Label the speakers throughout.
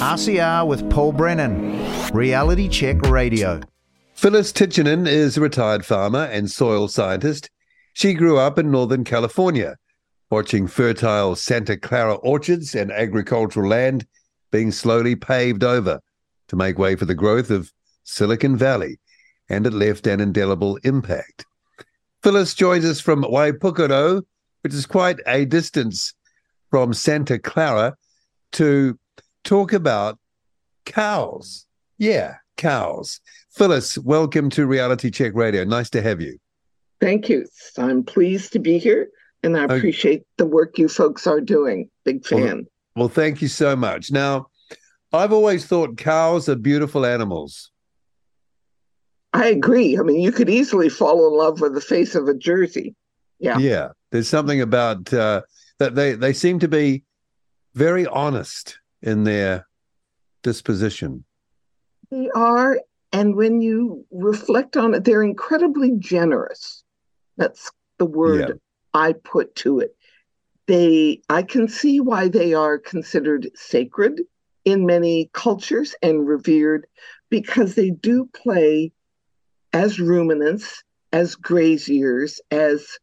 Speaker 1: RCR with Paul Brennan, Reality Check Radio.
Speaker 2: Phyllis Tichinin is a retired farmer and soil scientist. She grew up in Northern California, watching fertile Santa Clara orchards and agricultural land being slowly paved over to make way for the growth of Silicon Valley, and it left an indelible impact. Phyllis joins us from Waipukurau, which is quite a distance from Santa Clara, to talk about cows. Yeah, cows. Phyllis, welcome to Reality Check Radio. Nice to have you.
Speaker 3: Thank you. I'm pleased to be here and I appreciate the work you folks are doing. Big fan.
Speaker 2: Well, well, thank you so much. Now, I've always thought cows are beautiful animals.
Speaker 3: I agree. I mean, you could easily fall in love with the face of a Jersey. Yeah.
Speaker 2: Yeah. There's something about uh, that they, they seem to be very honest in their disposition.
Speaker 3: They are. And when you reflect on it, they're incredibly generous. That's the word yeah. I put to it. They, I can see why they are considered sacred in many cultures and revered because they do play as ruminants, as graziers, as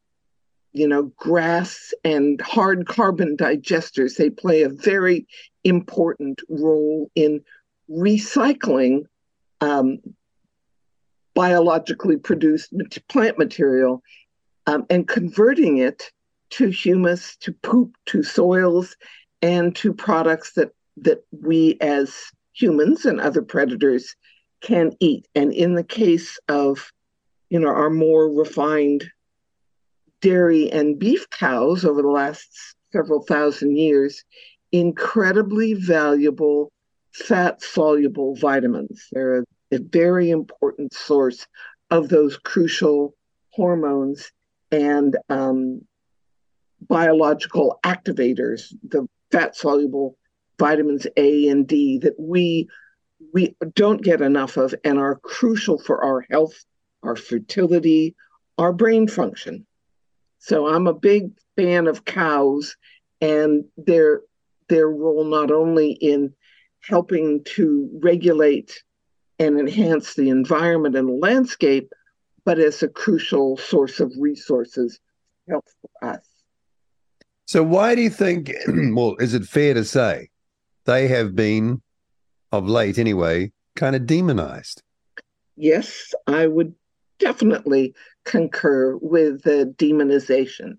Speaker 3: you know, grass and hard carbon digesters. They play a very important role in recycling um, biologically produced plant material um, and converting it to humus, to poop, to soils, and to products that that we as humans and other predators can eat. And in the case of, you know, our more refined dairy and beef cows over the last several thousand years, incredibly valuable fat soluble vitamins. They're a, a very important source of those crucial hormones and um, biological activators, the fat soluble vitamins A and D that we we don't get enough of and are crucial for our health, our fertility, our brain function. So I'm a big fan of cows and their their role not only in helping to regulate and enhance the environment and the landscape, but as a crucial source of resources health for us.
Speaker 2: So why do you think well, is it fair to say they have been, of late anyway, kind of demonized.
Speaker 3: Yes, I would definitely concur with the demonization.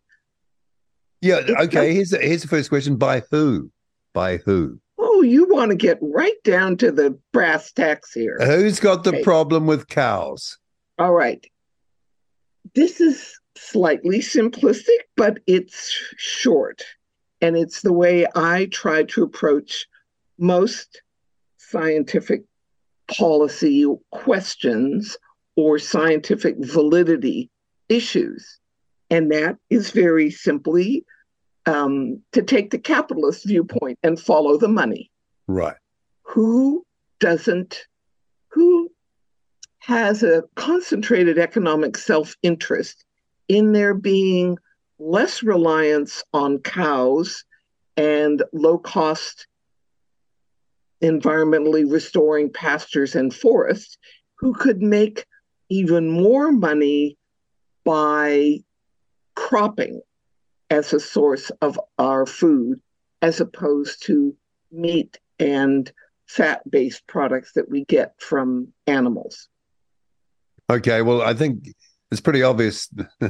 Speaker 2: Yeah, it's okay. here's the, here's the first question: By who? By who?
Speaker 3: Oh, you want to get right down to the brass tacks here.
Speaker 2: Who's got the okay. problem with cows?
Speaker 3: All right. This is slightly simplistic, but it's short. And it's the way I try to approach most scientific policy questions or scientific validity issues. And that is very simply um, to take the capitalist viewpoint and follow the money.
Speaker 2: Right.
Speaker 3: Who doesn't, who has a concentrated economic self interest in there being less reliance on cows and low cost environmentally restoring pastures and forests who could make even more money by cropping as a source of our food as opposed to meat and fat based products that we get from animals.
Speaker 2: Okay, well, I think it's pretty obvious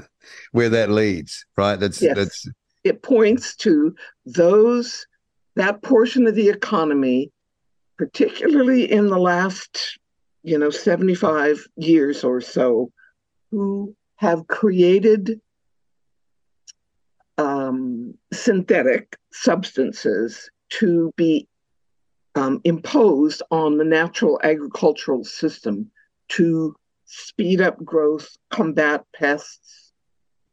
Speaker 2: where that leads, right? That's
Speaker 3: yes.
Speaker 2: that's
Speaker 3: it points to those that portion of the economy particularly in the last, you know, 75 years or so, who have created um, synthetic substances to be um, imposed on the natural agricultural system to speed up growth, combat pests.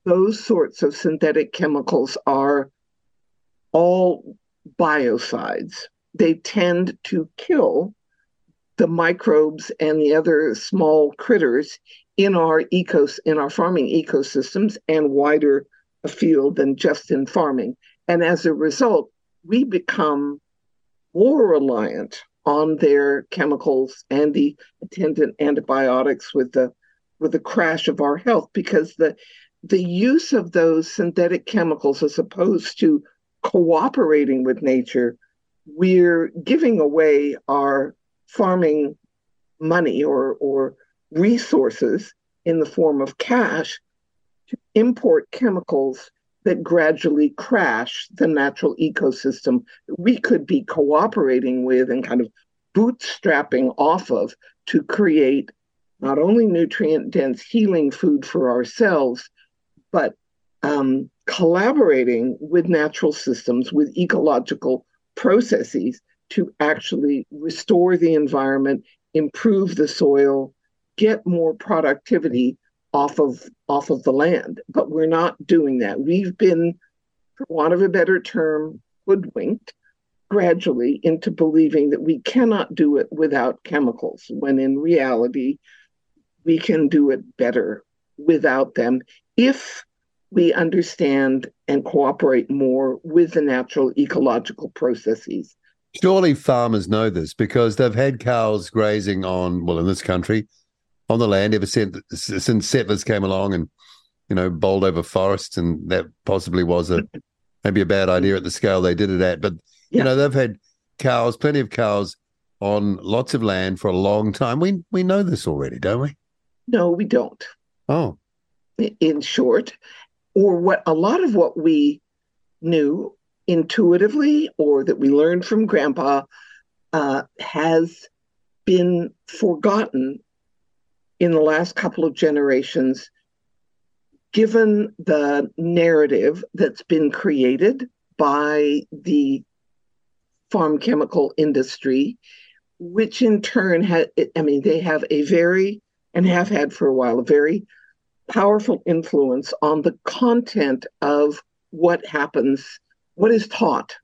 Speaker 3: Those sorts of synthetic chemicals are all biocides they tend to kill the microbes and the other small critters in our ecos in our farming ecosystems and wider afield than just in farming. And as a result, we become more reliant on their chemicals and the attendant antibiotics with the with the crash of our health because the the use of those synthetic chemicals as opposed to cooperating with nature we're giving away our farming money or or resources in the form of cash import chemicals that gradually crash the natural ecosystem we could be cooperating with and kind of bootstrapping off of to create not only nutrient dense healing food for ourselves, but um, collaborating with natural systems, with ecological processes to actually restore the environment, improve the soil, get more productivity off of off of the land. But we're not doing that. We've been, for want of a better term, hoodwinked gradually into believing that we cannot do it without chemicals, when in reality, we can do it better without them if we understand and cooperate more with the natural ecological processes.
Speaker 2: Surely farmers know this because they've had cows grazing on, well, in this country, on the land ever since, since settlers came along and, you know, bowled over forests. And that possibly was a maybe a bad idea at the scale they did it at. But, yeah. you know, they've had cows, plenty of cows on lots of land for a long time. We we know this already, don't we?
Speaker 3: No, we don't.
Speaker 2: Oh.
Speaker 3: In short, or what a lot of what we knew intuitively or that we learned from grandpa uh, has been forgotten in the last couple of generations, given the narrative that's been created by the farm chemical industry, which in turn had, I mean, they have a very and have had for a while a very powerful influence on the content of what happens, what is taught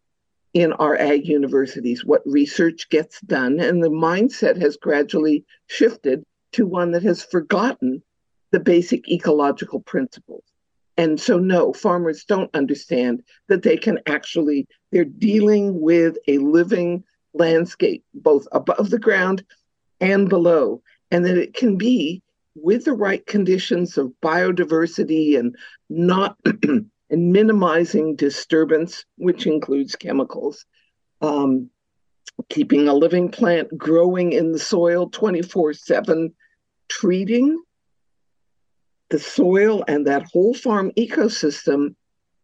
Speaker 3: in our ag universities, what research gets done. And the mindset has gradually shifted to one that has forgotten the basic ecological principles. And so, no, farmers don't understand that they can actually, they're dealing with a living landscape, both above the ground and below and that it can be with the right conditions of biodiversity and not and minimizing disturbance, which includes chemicals, um, keeping a living plant growing in the soil 24 7, treating the soil and that whole farm ecosystem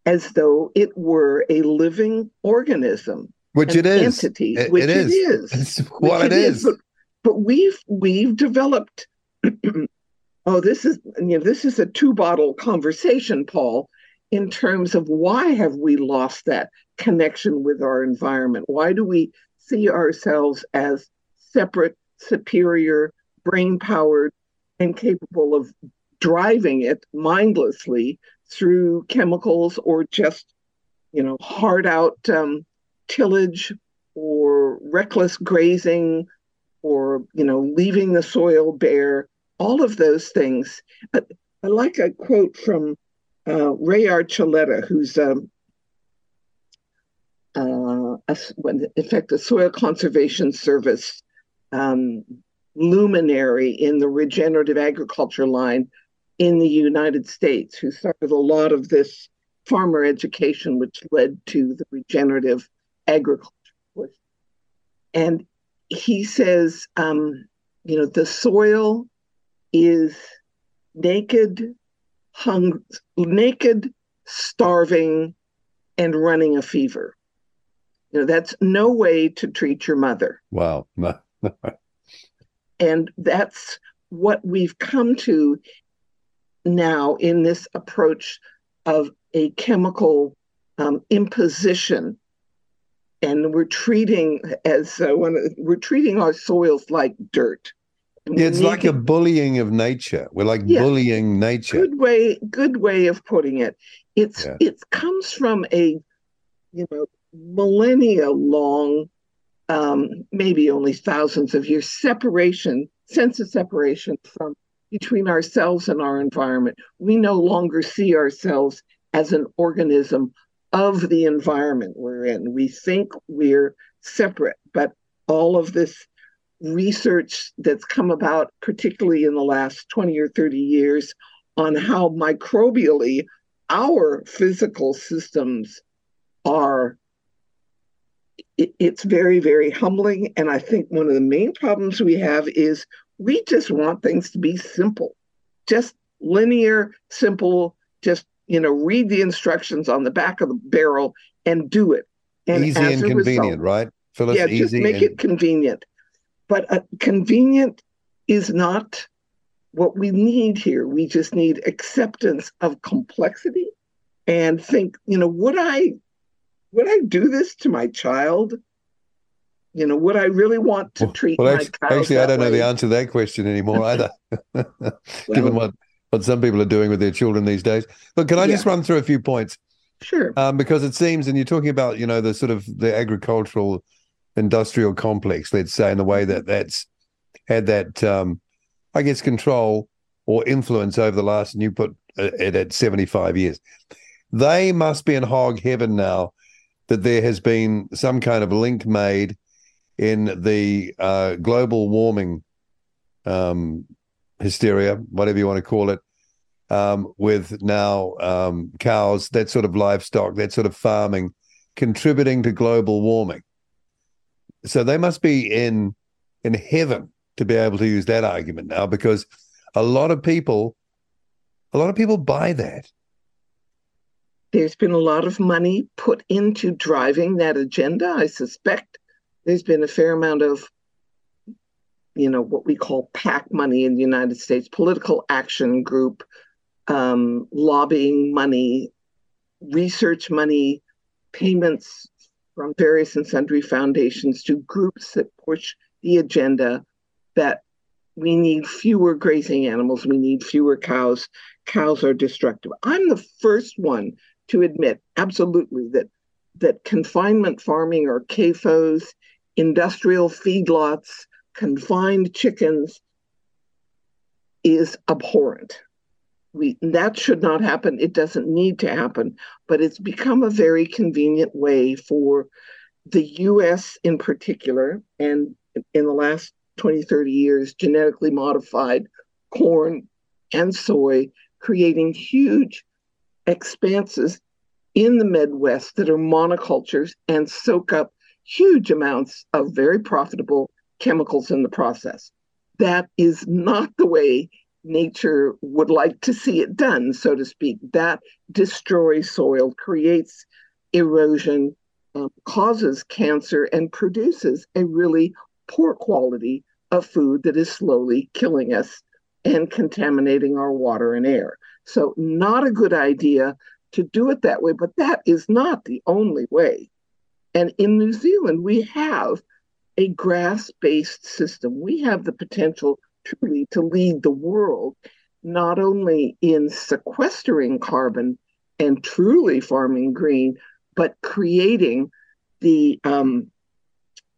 Speaker 3: as though it were a living organism.
Speaker 2: Which it is. Entity,
Speaker 3: it, which
Speaker 2: it
Speaker 3: is.
Speaker 2: It is.
Speaker 3: It's
Speaker 2: what it is. is. But
Speaker 3: but we've we've developed oh this is you know this is a two bottle conversation paul in terms of why have we lost that connection with our environment why do we see ourselves as separate superior brain powered and capable of driving it mindlessly through chemicals or just you know hard out um, tillage or reckless grazing or you know leaving the soil bare all of those things. I, I like a quote from uh, ray archuleta who's um, uh, a, in fact a soil conservation service um, luminary in the regenerative agriculture line in the united states who started a lot of this farmer education which led to the regenerative agriculture and he says, um, you know, the soil is naked, hung, naked, starving, and running a fever. You know, that's no way to treat your mother.
Speaker 2: Wow.
Speaker 3: and that's what we've come to now in this approach of a chemical um, imposition and we're treating as uh, when we're treating our soils like dirt.
Speaker 2: Yeah, it's like to, a bullying of nature. We're like yeah, bullying nature.
Speaker 3: Good way, good way of putting it. It's yeah. it comes from a you know millennia long, um, maybe only thousands of years separation, sense of separation from between ourselves and our environment. We no longer see ourselves as an organism of the environment we're in. We think we're separate, but all of this research that's come about, particularly in the last 20 or 30 years, on how microbially our physical systems are it's very very humbling. And i think one of the main problems we have is we just want things to be simple just linear simple just you know read the instructions on the back of the barrel and do it.
Speaker 2: And easy and convenient result, right?
Speaker 3: Phyllis, yeah just make and... it convenient. But uh, convenient is not what we need here. We just need acceptance of complexity and think you know would i would I do this to my child? You know, would I really want to treat well,
Speaker 2: actually, my child? Actually, I don't way? know the answer to that question anymore either, well, given what, what some people are doing with their children these days. But can I yeah. just run through a few points?
Speaker 3: Sure.
Speaker 2: Um, because it seems, and you're talking about, you know, the sort of the agricultural industrial complex, let's say, in the way that that's had that, um, I guess, control or influence over the last, and you put it at 75 years. They must be in hog heaven now that there has been some kind of link made in the uh, global warming um, hysteria, whatever you want to call it, um, with now um, cows, that sort of livestock, that sort of farming, contributing to global warming. So they must be in in heaven to be able to use that argument now, because a lot of people, a lot of people buy that.
Speaker 3: There's been a lot of money put into driving that agenda. I suspect there's been a fair amount of, you know, what we call PAC money in the United States, political action group, um, lobbying money, research money, payments from various and sundry foundations to groups that push the agenda that we need fewer grazing animals, we need fewer cows. Cows are destructive. I'm the first one to admit absolutely that that confinement farming or CAFOs, industrial feedlots, confined chickens is abhorrent. We, that should not happen. It doesn't need to happen, but it's become a very convenient way for the US in particular, and in the last 20, 30 years, genetically modified corn and soy, creating huge expanses in the Midwest that are monocultures and soak up huge amounts of very profitable chemicals in the process. That is not the way nature would like to see it done, so to speak. That destroys soil, creates erosion, um, causes cancer, and produces a really poor quality of food that is slowly killing us and contaminating our water and air. So, not a good idea to do it that way, but that is not the only way. And in New Zealand, we have a grass based system. We have the potential truly to lead the world, not only in sequestering carbon and truly farming green, but creating the um,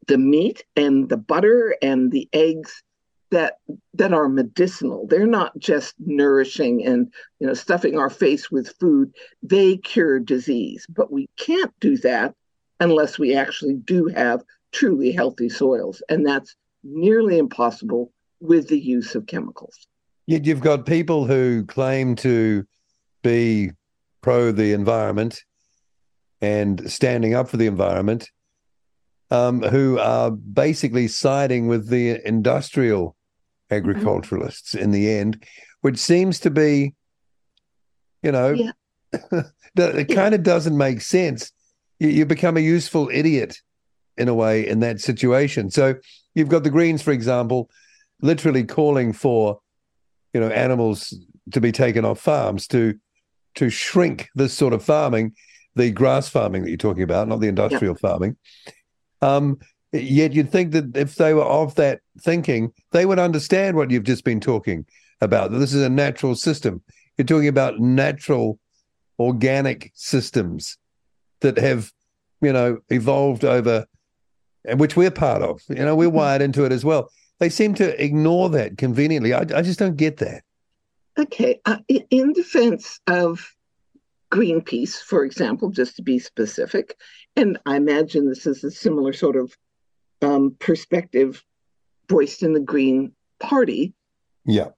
Speaker 3: the meat and the butter and the eggs that that are medicinal. They're not just nourishing and you know stuffing our face with food. They cure disease, but we can't do that unless we actually do have truly healthy soils, and that's nearly impossible with the use of chemicals.
Speaker 2: Yet you've got people who claim to be pro the environment and standing up for the environment, um, who are basically siding with the industrial. Agriculturalists mm-hmm. in the end, which seems to be, you know, yeah. it kind of doesn't make sense. You, you become a useful idiot in a way in that situation. So you've got the Greens, for example, literally calling for, you know, animals to be taken off farms to to shrink this sort of farming, the grass farming that you're talking about, not the industrial farming. Um, Yet you'd think that if they were of that thinking, they would understand what you've just been talking about. That this is a natural system. You're talking about natural, organic systems that have, you know, evolved over, and which we're part of. You know, we're mm-hmm. wired into it as well. They seem to ignore that conveniently. I, I just don't get that.
Speaker 3: Okay, uh, in defense of Greenpeace, for example, just to be specific, and I imagine this is a similar sort of um, perspective voiced in the Green Party.
Speaker 2: Yeah.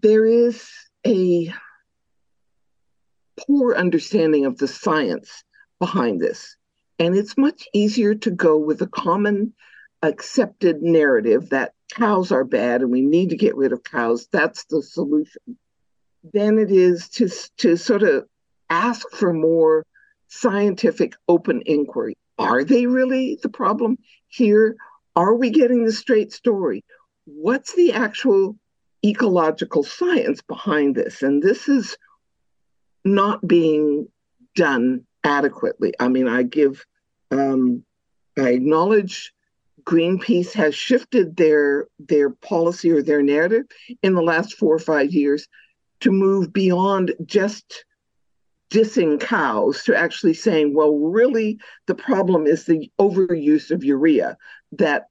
Speaker 3: There is a poor understanding of the science behind this. And it's much easier to go with a common accepted narrative that cows are bad and we need to get rid of cows. That's the solution. Than it is to, to sort of ask for more scientific open inquiry. Are they really the problem here? Are we getting the straight story? What's the actual ecological science behind this? And this is not being done adequately. I mean, I give, um, I acknowledge Greenpeace has shifted their their policy or their narrative in the last four or five years to move beyond just dissing cows to actually saying, well, really, the problem is the overuse of urea that,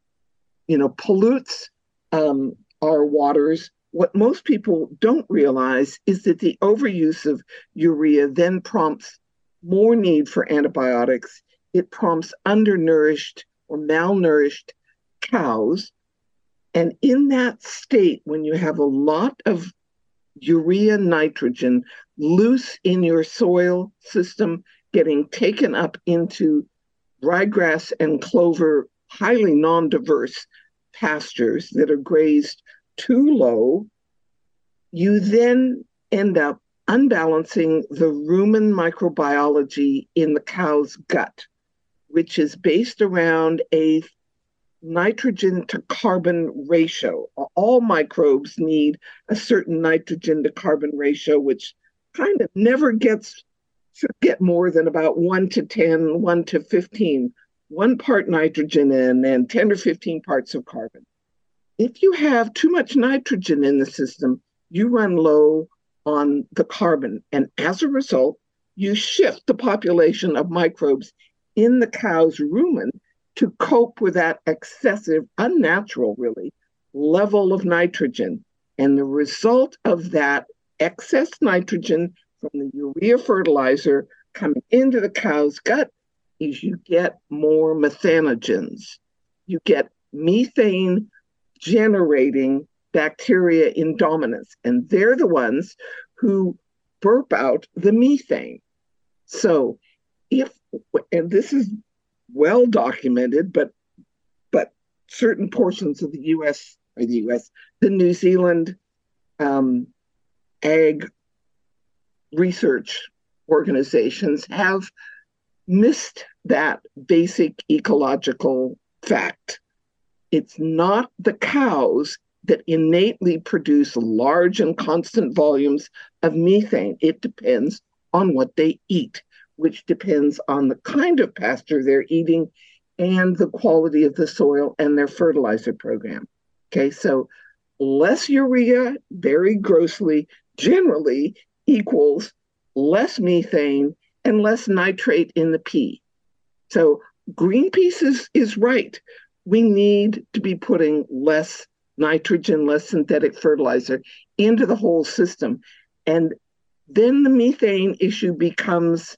Speaker 3: you know, pollutes um, our waters. What most people don't realize is that the overuse of urea then prompts more need for antibiotics. It prompts undernourished or malnourished cows. And in that state, when you have a lot of urea nitrogen loose in your soil system, getting taken up into ryegrass and clover, highly non diverse pastures that are grazed too low, you then end up unbalancing the rumen microbiology in the cow's gut, which is based around a nitrogen to carbon ratio. All microbes need a certain nitrogen to carbon ratio, which kind of never gets should get more than about 1 to 10, 1 to 15, one part nitrogen in and 10 or 15 parts of carbon. If you have too much nitrogen in the system, you run low on the carbon. And as a result, you shift the population of microbes in the cow's rumen to cope with that excessive, unnatural, really, level of nitrogen. And the result of that excess nitrogen from the urea fertilizer coming into the cow's gut is you get more methanogens. You get methane generating bacteria in dominance, and they're the ones who burp out the methane. So, if, and this is well documented, but but certain portions of the U.S. or the U.S. the New Zealand um, ag research organizations have missed that basic ecological fact. It's not the cows that innately produce large and constant volumes of methane. It depends on what they eat which depends on the kind of pasture they're eating and the quality of the soil and their fertilizer program. Okay, so less urea, very grossly, generally equals less methane and less nitrate in the pea. So Greenpeace is, is right. We need to be putting less nitrogen, less synthetic fertilizer into the whole system. And then the methane issue becomes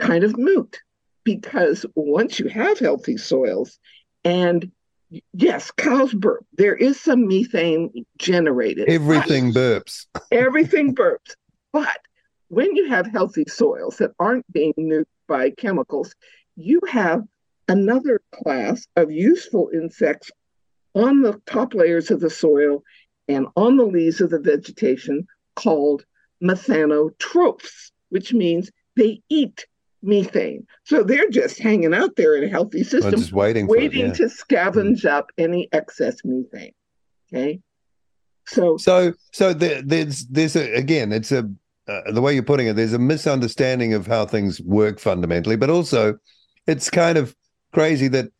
Speaker 3: kind of moot because once you have healthy soils and yes, cows burp. There is some methane generated.
Speaker 2: Everything burps.
Speaker 3: everything burps. But when you have healthy soils that aren't being nuked by chemicals, you have another class of useful insects on the top layers of the soil and on the leaves of the vegetation called methanotrophs, which means they eat methane. So they're just hanging out there in a healthy system,
Speaker 2: just waiting,
Speaker 3: waiting
Speaker 2: it, yeah.
Speaker 3: to scavenge mm. up any excess methane. Okay. So,
Speaker 2: so, so there, there's, there's a, again, it's a, uh, the way you're putting it, there's a misunderstanding of how things work fundamentally, but also it's kind of crazy that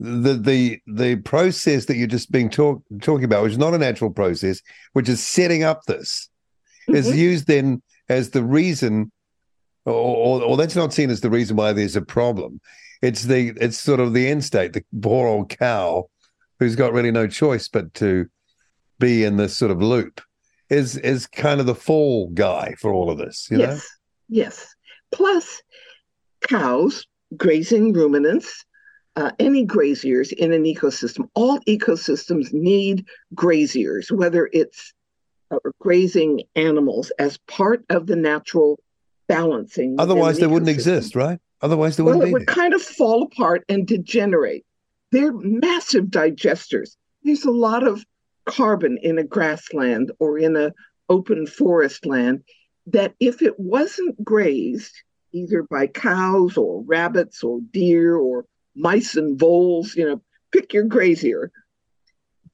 Speaker 2: the the the process that you're just being talk, talking about, which is not a natural process, which is setting up this, mm-hmm. is used then as the reason or, or, or that's not seen as the reason why there's a problem. It's the it's sort of the end state, the poor old cow who's got really no choice but to be in this sort of loop is is kind of the fall guy for all of this. You
Speaker 3: yes. Yes. Plus, cows, grazing ruminants, uh, any graziers in an ecosystem, all ecosystems need graziers, whether it's uh, grazing animals as part of the natural balancing.
Speaker 2: Otherwise, they wouldn't exist, right? Otherwise, they wouldn't.
Speaker 3: Well, it would kind of fall apart and degenerate. They're massive digesters. There's a lot of carbon in a grassland or in a open forest land that if it wasn't grazed either by cows or rabbits or deer or mice and voles, you know, pick your grazier,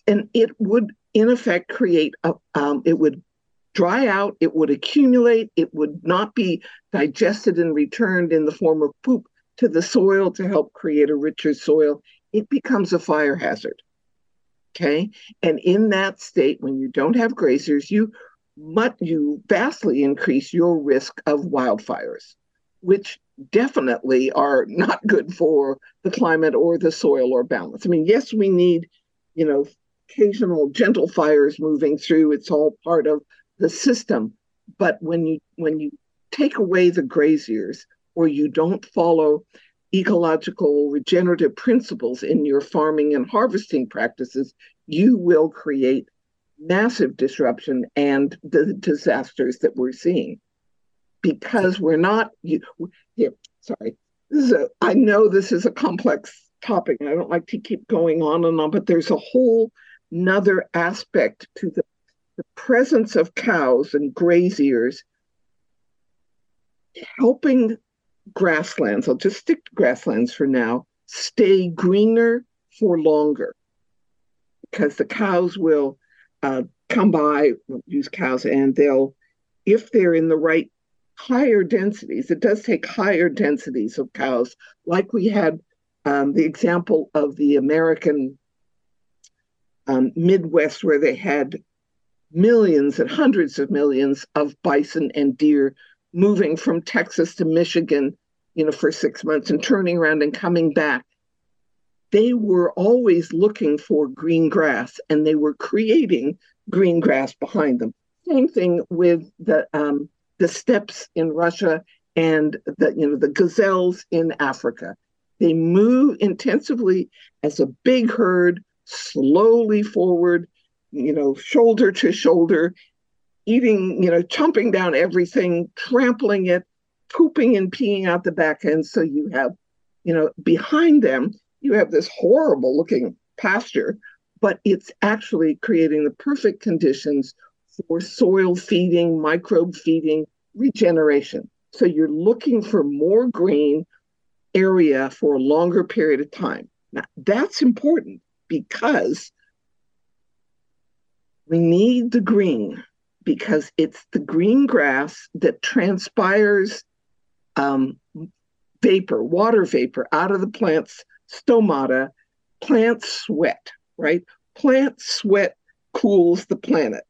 Speaker 3: and it would in effect create a um, it would dry out, it would accumulate, it would not be digested and returned in the form of poop to the soil to help create a richer soil. It becomes a fire hazard. Okay. And in that state, when you don't have grazers, you but you vastly increase your risk of wildfires, which definitely are not good for the climate or the soil or balance. I mean, yes, we need, you know, occasional gentle fires moving through. It's all part of the system. But when you when you take away the graziers or you don't follow ecological regenerative principles in your farming and harvesting practices, you will create massive disruption and the disasters that we're seeing because we're not you sorry this is a i know this is a complex topic and i don't like to keep going on and on but there's a whole another aspect to the, the presence of cows and graziers helping grasslands i'll just stick to grasslands for now stay greener for longer. Because the cows will uh, come by, use cows, and they'll, if they're in the right higher densities, it does take higher densities of cows, like we had um, the example of the American um, Midwest, where they had millions and hundreds of millions of bison and deer moving from Texas to Michigan, you know, for six months and turning around and coming back they were always looking for green grass and they were creating green grass behind them. Same thing with the um, the steppes in Russia and the you know the gazelles in Africa. They move intensively as a big herd, slowly forward, you know, shoulder to shoulder, eating, you know, chomping down everything, trampling it, pooping and peeing out the back end. So you have, you know, behind them you have this horrible looking pasture, but it's actually creating the perfect conditions for soil feeding, microbe feeding, regeneration. So you're looking for more green area for a longer period of time. Now, that's important because we need the green because it's the green grass that transpires um, vapor, water vapor out of the plant's stomata, Plants sweat, right? Plant sweat cools the planet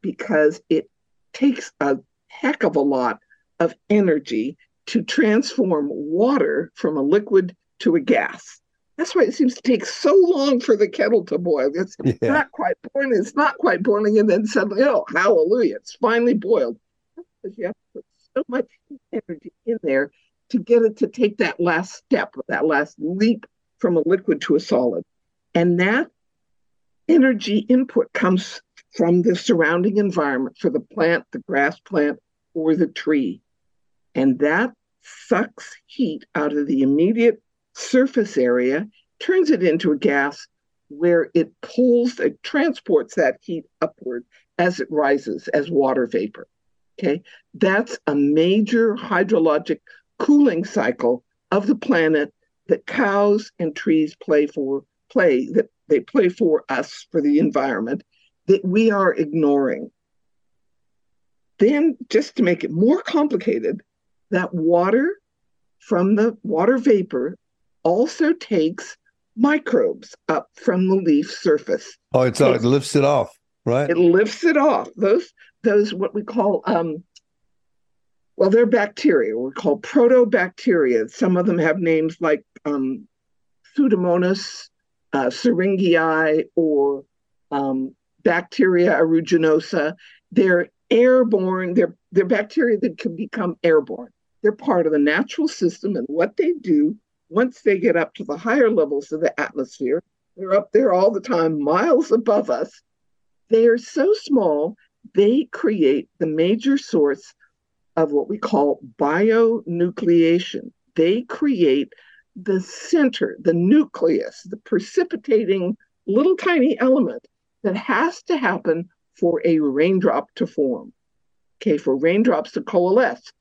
Speaker 3: because it takes a heck of a lot of energy to transform water from a liquid to a gas. That's why it seems to take so long for the kettle to boil. It's yeah. not quite boiling, it's not quite boiling, and then suddenly, oh, hallelujah, it's finally boiled. Because you have to put so much energy in there to get it to take that last step, that last leap from a liquid to a solid. And that energy input comes from the surrounding environment for the plant, the grass plant, or the tree. And that sucks heat out of the immediate surface area, turns it into a gas where it pulls, it transports that heat upward as it rises as water vapor. Okay, that's a major hydrologic cooling cycle of the planet that cows and trees play for play that they play for us for the environment that we are ignoring then just to make it more complicated that water from the water vapor also takes microbes up from the leaf surface
Speaker 2: oh it's so it lifts it off right
Speaker 3: it lifts it off those those what we call um well, they're bacteria. We're called proteobacteria. Some of them have names like um, Pseudomonas uh, syringae or um, Bacteria aeruginosa. They're airborne. They're they're bacteria that can become airborne. They're part of the natural system, and what they do once they get up to the higher levels of the atmosphere, they're up there all the time, miles above us. They are so small, they create the major source of what we call bionucleation. They create the center, the nucleus, the precipitating little tiny element that has to happen for a raindrop to form. Okay, for raindrops to coalesce.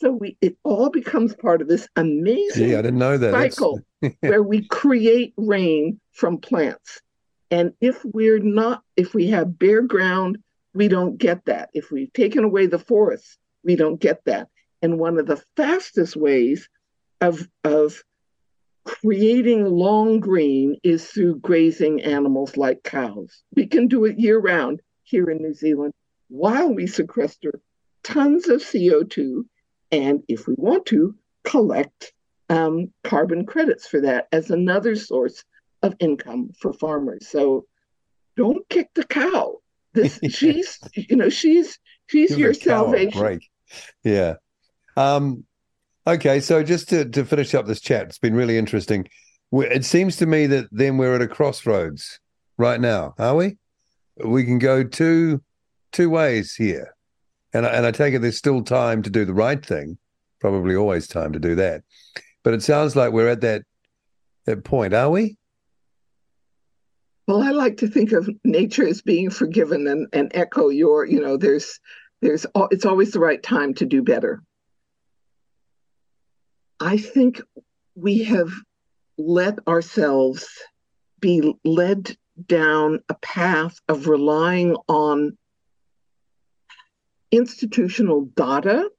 Speaker 3: So we it all becomes part of this amazing
Speaker 2: Yeah, I didn't know that.
Speaker 3: Cycle where we create rain from plants. And if we're not, if we have bare ground, we don't get that. If we've taken away the forests, we don't get that. And one of the fastest ways of of creating long green is through grazing animals like cows. We can do it year round here in New Zealand while we sequester tons of CO2 and, if we want to, collect um, carbon credits for that as another source of income for farmers. So don't kick the cow. This she's you know she's she's
Speaker 2: Give
Speaker 3: your
Speaker 2: the cow a
Speaker 3: salvation.
Speaker 2: break. Yeah. Um, okay, so just to, to finish up this chat, it's been really interesting. It seems to me that then we're at a crossroads right now, are we? We can go two two ways here, and I, and I take it there's still time to do the right thing. Probably always time to do that, but it sounds like we're at that that point, are we?
Speaker 3: Well, I like to think of nature as being forgiven and, and echo your, you know, there's there's al- it's always the right time to do better. I think we have let ourselves be led down a path of relying on institutional data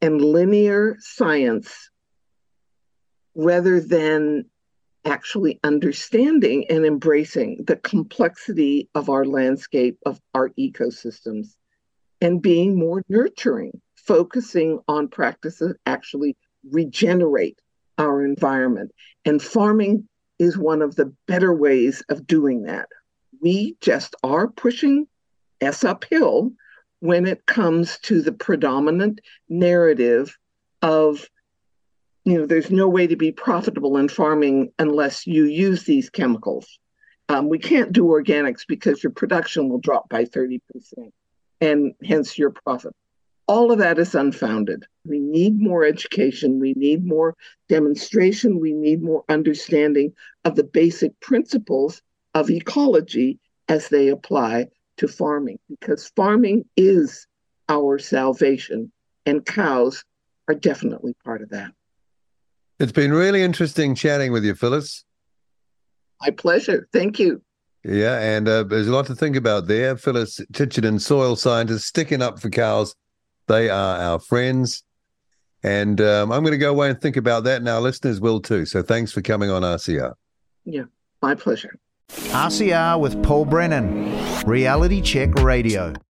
Speaker 3: and linear science rather than actually understanding and embracing the complexity of our landscape, of our ecosystems, and being more nurturing, focusing on practices that actually regenerate our environment. And farming is one of the better ways of doing that. We just are pushing S uphill when it comes to the predominant narrative of you know, there's no way to be profitable in farming unless you use these chemicals. Um, we can't do organics because your production will drop by 30%, and hence your profit. All of that is unfounded. We need more education. We need more demonstration. We need more understanding of the basic principles of ecology as they apply to farming, because farming is our salvation, and cows are definitely part of that.
Speaker 2: It's been really interesting chatting with you, Phyllis.
Speaker 3: My pleasure. Thank you.
Speaker 2: Yeah, and uh, there's a lot to think about there. Phyllis Tichinin, soil scientist, sticking up for cows. They are our friends. And um, I'm going to go away and think about that, and our listeners will too. So thanks for coming on RCR.
Speaker 3: Yeah, my pleasure.
Speaker 1: RCR with Paul Brennan, Reality Check Radio.